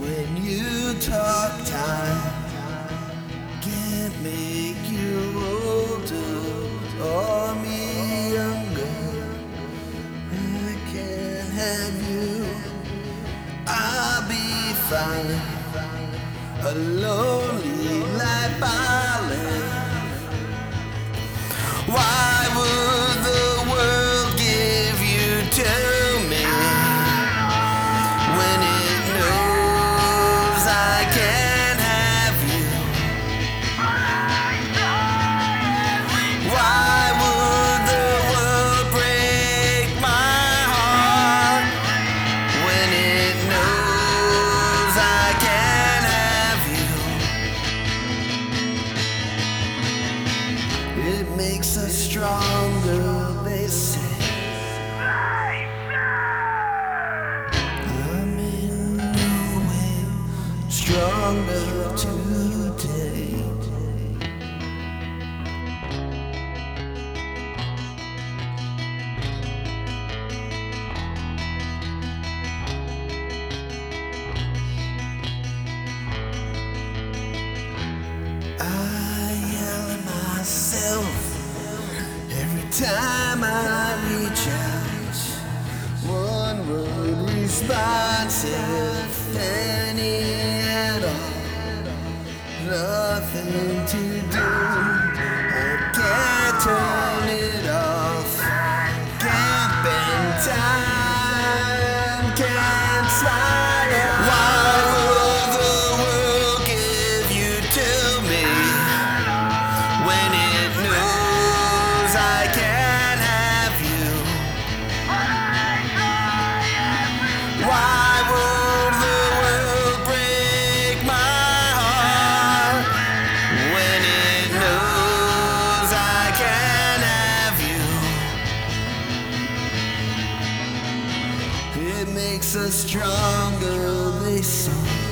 When you talk time can't make you older or me younger. I can't have you. I'll be fine. A lonely life I live. Why it knows I can't have you? It makes us stronger, they say. Stronger today. Nothing to do. I can't turn it off. Can't bend time. Can't slide it. Why makes us stronger, they song.